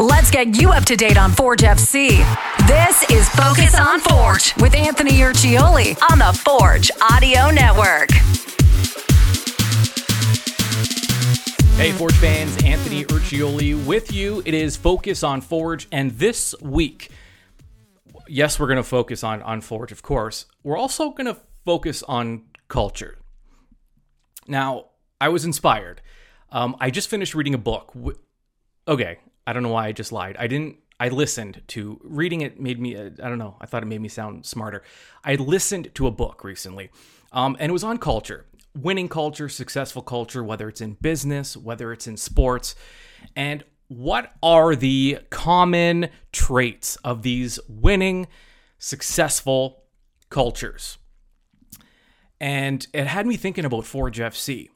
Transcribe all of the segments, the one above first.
Let's get you up to date on Forge FC. This is Focus on Forge with Anthony Urciuoli on the Forge Audio Network. Hey, Forge fans, Anthony Urciuoli with you. It is Focus on Forge, and this week, yes, we're going to focus on on Forge, of course. We're also going to focus on culture. Now, I was inspired. Um, I just finished reading a book. Okay, I don't know why I just lied. I didn't. I listened to reading it made me. Uh, I don't know. I thought it made me sound smarter. I listened to a book recently, um, and it was on culture, winning culture, successful culture, whether it's in business, whether it's in sports, and what are the common traits of these winning, successful cultures. And it had me thinking about Forge FC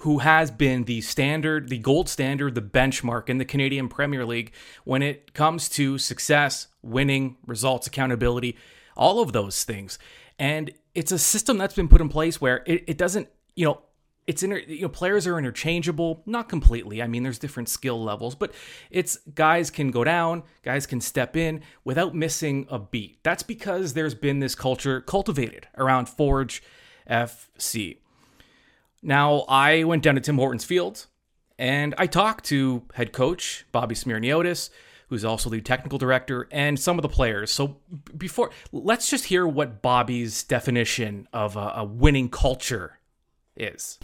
who has been the standard, the gold standard, the benchmark in the Canadian Premier League when it comes to success, winning, results, accountability, all of those things. And it's a system that's been put in place where it, it doesn't, you know, it's inter, you know players are interchangeable not completely. I mean there's different skill levels but it's guys can go down guys can step in without missing a beat. That's because there's been this culture cultivated around forge fc now, I went down to Tim Hortons Field and I talked to head coach Bobby Smyrniotis, who's also the technical director, and some of the players. So, before, let's just hear what Bobby's definition of a, a winning culture is.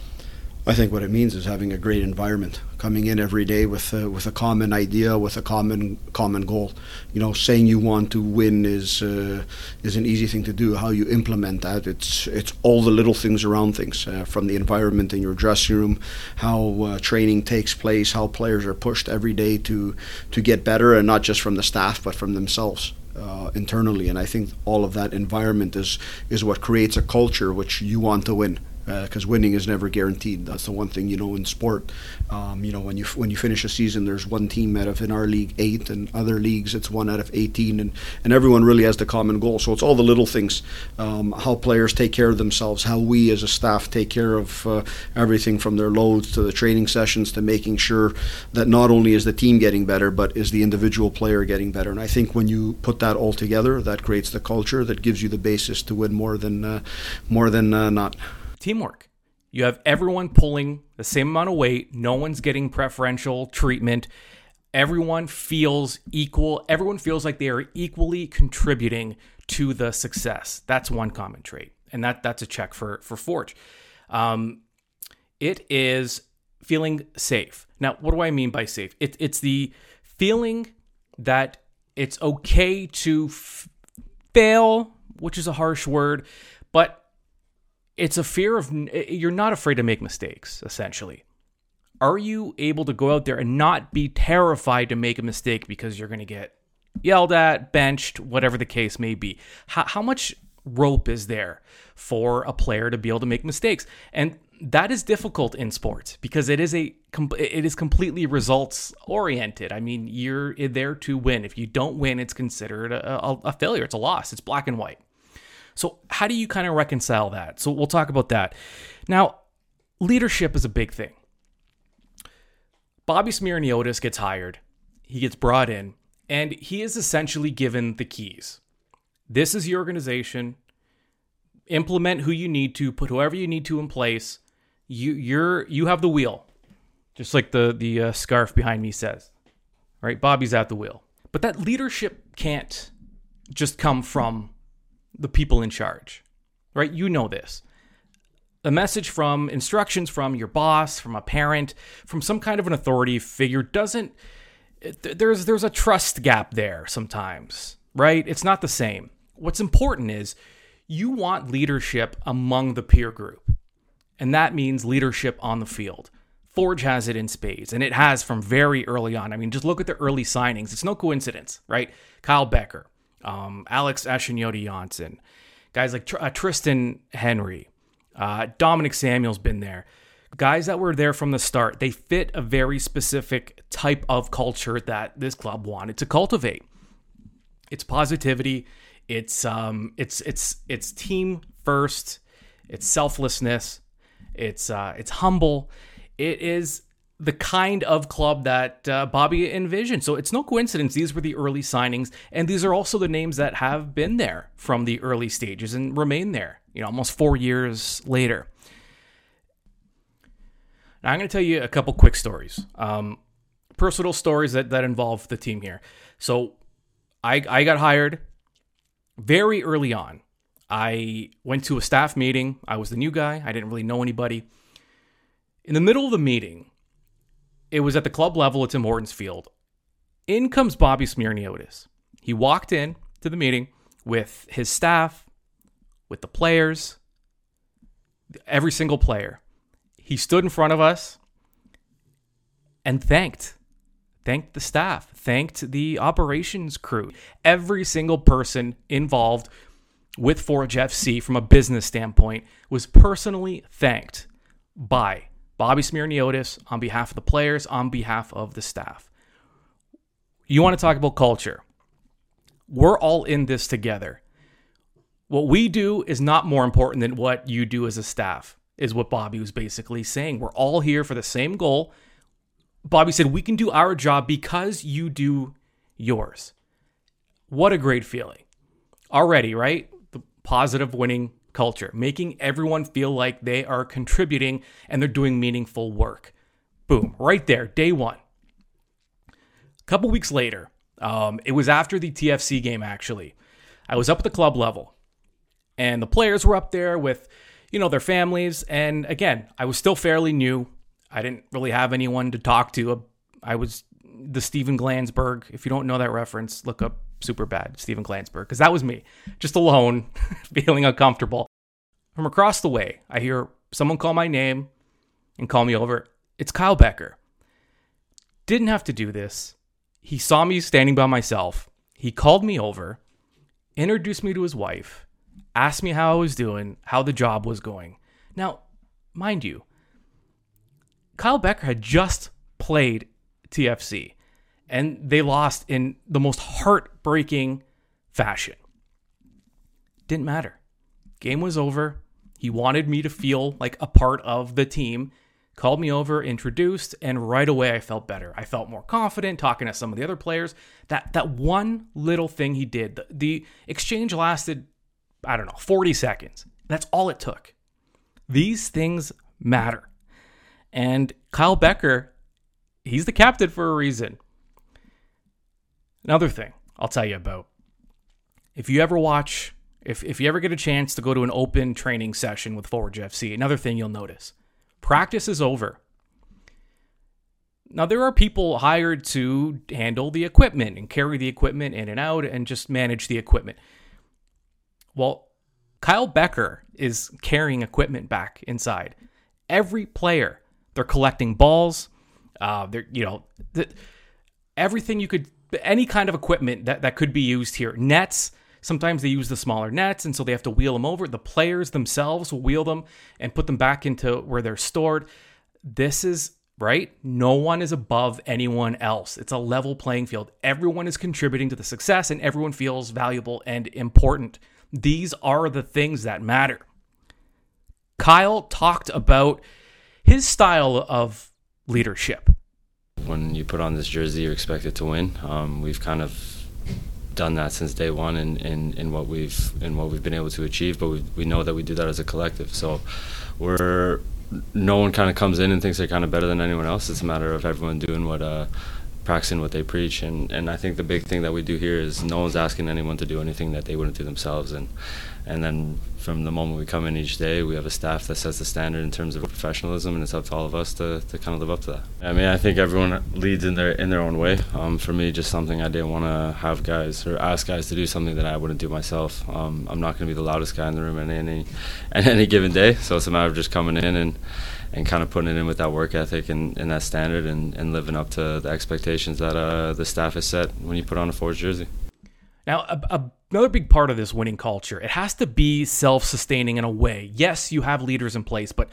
I think what it means is having a great environment, coming in every day with a, with a common idea, with a common common goal. You know, saying you want to win is uh, is an easy thing to do. How you implement that, it's it's all the little things around things, uh, from the environment in your dressing room, how uh, training takes place, how players are pushed every day to to get better, and not just from the staff but from themselves. Uh, internally, and I think all of that environment is is what creates a culture which you want to win because uh, winning is never guaranteed. That's the one thing you know in sport. Um, you know when you when you finish a season, there's one team out of in our league eight, and other leagues it's one out of eighteen, and and everyone really has the common goal. So it's all the little things, um, how players take care of themselves, how we as a staff take care of uh, everything from their loads to the training sessions to making sure that not only is the team getting better, but is the individual player getting better. And I think when you put that all together, that creates the culture that gives you the basis to win more than uh, more than uh, not teamwork. You have everyone pulling the same amount of weight, no one's getting preferential treatment. Everyone feels equal. Everyone feels like they are equally contributing to the success. That's one common trait, and that that's a check for for Forge. Um, it is feeling safe. Now, what do I mean by safe? It, it's the feeling that it's okay to f- fail, which is a harsh word, but it's a fear of eh, you're not afraid to make mistakes essentially are you able to go out there and not be terrified to make a mistake because you're going to get yelled at benched whatever the case may be how, how much rope is there for a player to be able to make mistakes and that is difficult in sports because it is a it is completely results oriented. I mean, you're eh, there to win. If you don't win, it's considered a, a, a failure. It's a loss. It's black and white. So, how do you kind of reconcile that? So, we'll talk about that. Now, leadership is a big thing. Bobby Smyrniotis gets hired, he gets brought in, and he is essentially given the keys. This is your organization. Implement who you need to, put whoever you need to in place. You you're you have the wheel, just like the the uh, scarf behind me says. Right, Bobby's at the wheel. But that leadership can't just come from the people in charge, right? You know this. A message from instructions from your boss, from a parent, from some kind of an authority figure doesn't there's there's a trust gap there sometimes, right? It's not the same. What's important is you want leadership among the peer group. And that means leadership on the field. Forge has it in spades, and it has from very early on. I mean, just look at the early signings. It's no coincidence, right? Kyle Bekker, um, Alex Achinioti Jönsson, guys like Tr- uh, Tristan Henry, uh, Dominic Samuel's been there. Guys that were there from the start. They fit a very specific type of culture that this club wanted to cultivate. It's positivity. It's um, it's it's it's team first. It's selflessness. It's uh, it's humble. It is the kind of club that uh, Bobby envisioned. So it's no coincidence these were the early signings, and these are also the names that have been there from the early stages and remain there. You know, almost four years later. Now I'm going to tell you a couple quick stories, um, personal stories that that involve the team here. So I I got hired very early on. I went to a staff meeting. I was the new guy. I didn't really know anybody. In the middle of the meeting, it was at the club level at Tim Hortons Field. In comes Bobby Smyrniotis. He walked in to the meeting with his staff, with the players, every single player. He stood in front of us and thanked thanked the staff, thanked the operations crew, every single person involved with Forge FC from a business standpoint was personally thanked by Bobby Smyrniotis on behalf of the players, on behalf of the staff. You want to talk about culture? We're all in this together. What we do is not more important than what you do as a staff, is what Bobby was basically saying. We're all here for the same goal. Bobby said, We can do our job because you do yours. What a great feeling. Already, right? The positive winning culture, making everyone feel like they are contributing and they're doing meaningful work. Boom, right there, day one. A couple weeks later, um, it was after the TFC game, actually. I was up at the club level, and the players were up there with, you know, their families. And again, I was still fairly new. I didn't really have anyone to talk to. I was the Steven Glansberg. If you don't know that reference, look up Superbad, Steven Glansberg, because that was me, just alone, feeling uncomfortable. From across the way, I hear someone call my name and call me over. It's Kyle Bekker. Didn't have to do this. He saw me standing by myself. He called me over, introduced me to his wife, asked me how I was doing, how the job was going. Now, mind you, Kyle Bekker had just played TFC and they lost in the most heartbreaking fashion. Didn't matter. Game was over. He wanted me to feel like a part of the team. Called me over, introduced, and right away I felt better. I felt more confident talking to some of the other players. That that one little thing he did, the, the exchange lasted, I don't know, 40 seconds. That's all it took. These things matter. And Kyle Bekker, he's the captain for a reason. Another thing I'll tell you about. If you ever watch, if, if you ever get a chance to go to an open training session with Forge FC, another thing you'll notice practice is over. Now, there are people hired to handle the equipment and carry the equipment in and out and just manage the equipment. Well, Kyle Bekker is carrying equipment back inside. Every player, they're collecting balls. Uh, they're, you know, everything you could any kind of equipment that, that could be used here. Nets, sometimes they use the smaller nets, and so they have to wheel them over. The players themselves will wheel them and put them back into where they're stored. This is right. No one is above anyone else. It's a level playing field. Everyone is contributing to the success, and everyone feels valuable and important. These are the things that matter. Kyle talked about his style of leadership when you put on this jersey, you're expected to win. Um, we've kind of done that since day one in, in, in what we've in what we've been able to achieve, but we, we know that we do that as a collective. So we're no one kind of comes in and thinks they're kind of better than anyone else. It's a matter of everyone doing what uh, practicing what they preach. And, and I think the big thing that we do here is no one's asking anyone to do anything that they wouldn't do themselves. And and then from the moment we come in each day, we have a staff that sets the standard in terms of professionalism, and it's up to all of us to, to kind of live up to that. I mean, I think everyone leads in their in their own way. Um, for me, just something I didn't want to have guys or ask guys to do something that I wouldn't do myself. Um, I'm not going to be the loudest guy in the room at any at any given day, so it's a matter of just coming in and and kind of putting it in with that work ethic and, and that standard and, and living up to the expectations that uh, the staff has set when you put on a Forge jersey. Now, a, a, another big part of this winning culture, it has to be self-sustaining in a way. Yes, you have leaders in place, but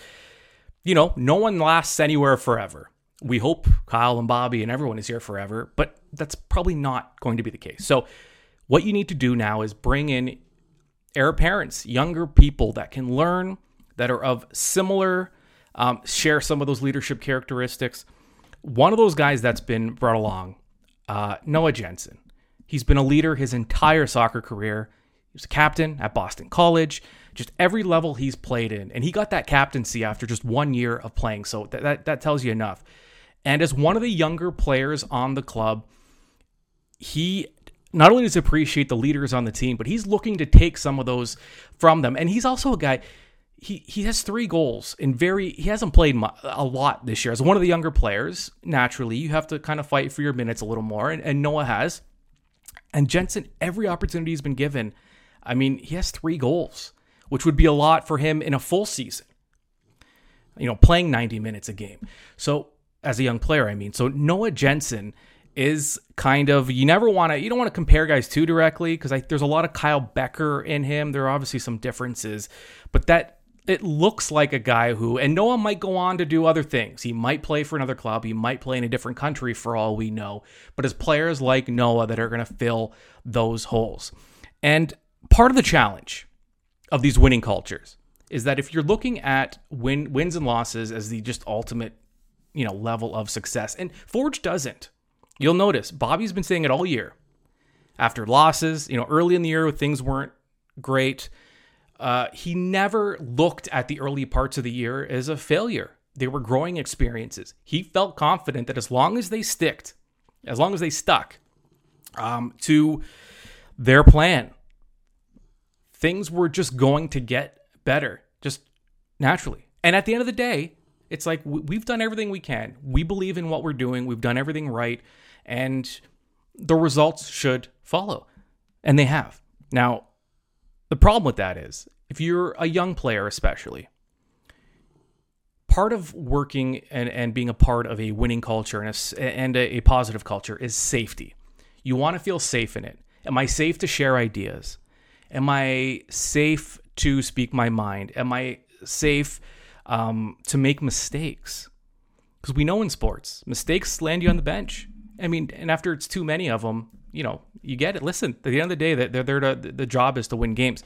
you know, no one lasts anywhere forever. We hope Kyle and Bobby and everyone is here forever, but that's probably not going to be the case. So, what you need to do now is bring in heir parents, younger people that can learn, that are of similar um, share some of those leadership characteristics. One of those guys that's been brought along, uh, Noah Jensen. He's been a leader his entire soccer career. He was a captain at Boston College, just every level he's played in. And he got that captaincy after just one year of playing. So that, that, that tells you enough. And as one of the younger players on the club, he not only does appreciate the leaders on the team, but he's looking to take some of those from them. And he's also a guy. He he has three goals in very. He hasn't played a lot this year. As one of the younger players, naturally, you have to kind of fight for your minutes a little more, and, and Noah has. And Jensen, every opportunity he's been given, I mean, he has three goals, which would be a lot for him in a full season. You know, playing 90 minutes a game. So as a young player, I mean. So Noah Jensen is kind of you never want to you don't want to compare guys too directly because there's a lot of Kyle Bekker in him. There are obviously some differences, but that it looks like a guy who and Noah might go on to do other things. He might play for another club. He might play in a different country for all we know. But as players like Noah that are going to fill those holes. And part of the challenge of these winning cultures is that if you're looking at win, wins and losses as the just ultimate you know level of success. And Forge doesn't. You'll notice Bobby's been saying it all year. After losses, you know, early in the year things weren't great, uh, he never looked at the early parts of the year as a failure. They were growing experiences. He felt confident that as long as they sticked, as long as they stuck um, to their plan, things were just going to get better, just naturally. And at the end of the day, it's like we've done everything we can. We believe in what we're doing. We've done everything right, and the results should follow, and they have. Now, the problem with that is if you're a young player, especially, part of working and, and being a part of a winning culture and a, and a, a positive culture is safety. You want to feel safe in it. Am I safe to share ideas? Am I safe to speak my mind? Am I safe? um, to make mistakes. Because we know in sports, mistakes land you on the bench. I mean, and after it's too many of them, you know, you get it. Listen, at the end of the day, that they're there to the job is to win games.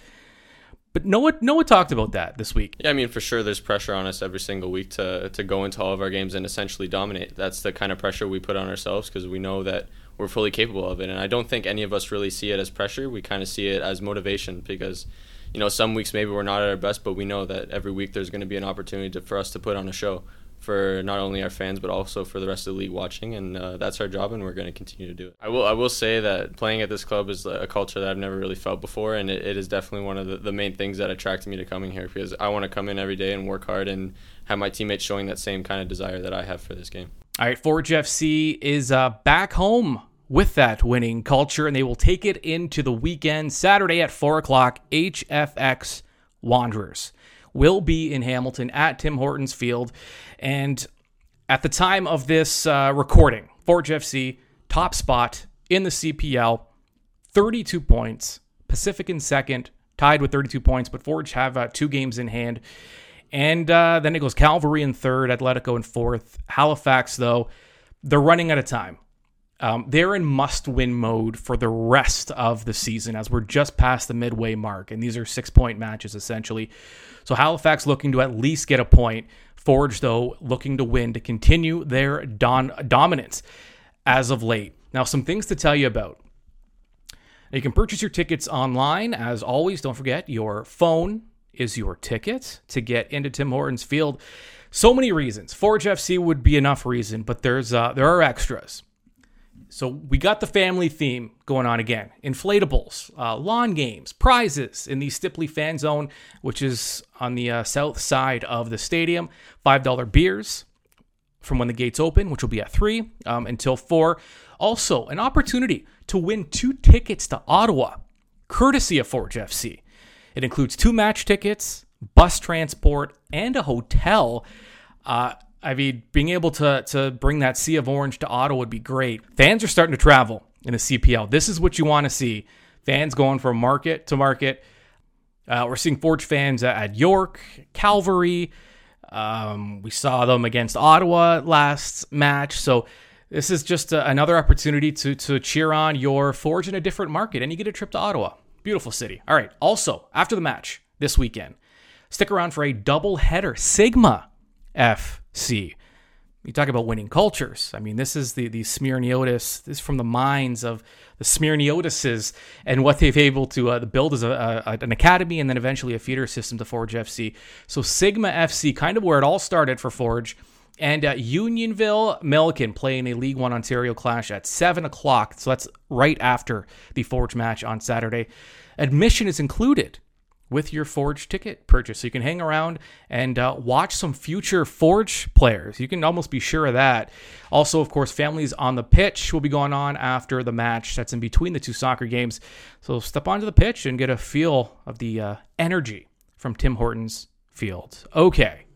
But Noah Noah talked about that this week. Yeah, I mean for sure there's pressure on us every single week to to go into all of our games and essentially dominate. That's the kind of pressure we put on ourselves because we know that we're fully capable of it. And I don't think any of us really see it as pressure. We kind of see it as motivation because you know, some weeks maybe we're not at our best, but we know that every week there's going to be an opportunity to, for us to put on a show for not only our fans but also for the rest of the league watching, and uh, that's our job, and we're going to continue to do it. I will I will say that playing at this club is a culture that I've never really felt before, and it, it is definitely one of the, the main things that attracted me to coming here because I want to come in every day and work hard and have my teammates showing that same kind of desire that I have for this game. All right, Forge FC is uh, back home with that winning culture, and they will take it into the weekend. Saturday at 4 o'clock, HFX Wanderers will be in Hamilton at Tim Hortons Field. And at the time of this uh, recording, Forge FC, top spot in the CPL, 32 points. Pacific in second, tied with 32 points, but Forge have uh, two games in hand. And uh, then it goes Cavalry in third, Atletico in fourth. Halifax, though, they're running out of time. Um, they're in must win mode for the rest of the season as we're just past the midway mark. And these are six point matches essentially. So Halifax looking to at least get a point. Forge, though, looking to win to continue their don- dominance as of late. Now, some things to tell you about. you can purchase your tickets online. As always, don't forget your phone is your ticket to get into Tim Hortons Field. So many reasons. Forge FC would be enough reason, but there's uh, there are extras. So we got the family theme going on again. Inflatables, uh, lawn games, prizes in the Stipley Fan Zone, which is on the uh, south side of the stadium. $5 beers from when the gates open, which will be at 3 um, until 4. Also, an opportunity to win two tickets to Ottawa, courtesy of Forge FC. It includes two match tickets, bus transport, and a hotel. Uh, I mean, being able to to bring that sea of orange to Ottawa would be great. Fans are starting to travel in the CPL. This is what you want to see. Fans going from market to market. Uh, we're seeing Forge fans at York, Cavalry. Um, we saw them against Ottawa last match. So this is just a, another opportunity to to cheer on your Forge in a different market, and you get a trip to Ottawa. Beautiful city. All right. Also, after the match this weekend, stick around for a double header. Sigma F C. You talk about winning cultures. I mean, this is the the Smyrniotis. This is from the minds of the Smyrniotises and what they've able to uh, build as a, a, an academy and then eventually a feeder system to Forge FC. So Sigma FC, kind of where it all started for Forge. And uh, Unionville Milliken playing a League One Ontario clash at seven o'clock. So that's right after the Forge match on Saturday. Admission is included with your Forge ticket purchase. So you can hang around and uh, watch some future Forge players. You can almost be sure of that. Also, of course, families on the pitch will be going on after the match that's in between the two soccer games. So step onto the pitch and get a feel of the uh, energy from Tim Hortons field. Okay.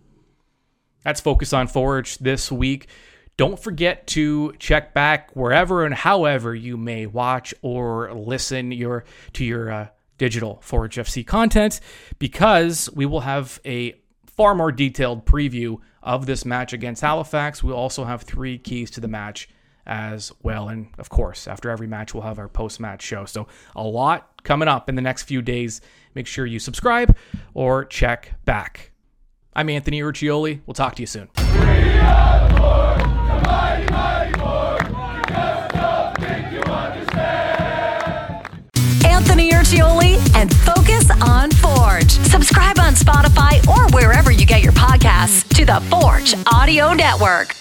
That's Focus on Forge this week. Don't forget to check back wherever and however you may watch or listen your to your uh, digital Forge FC content because we will have a far more detailed preview of this match against Halifax. We'll also have three keys to the match as well. And of course, after every match, we'll have our post match show. So, a lot coming up in the next few days. Make sure you subscribe or check back. I'm Anthony Urciuoli. We'll talk to you soon. On Forge. Subscribe on Spotify or wherever you get your podcasts to the Forge Audio Network.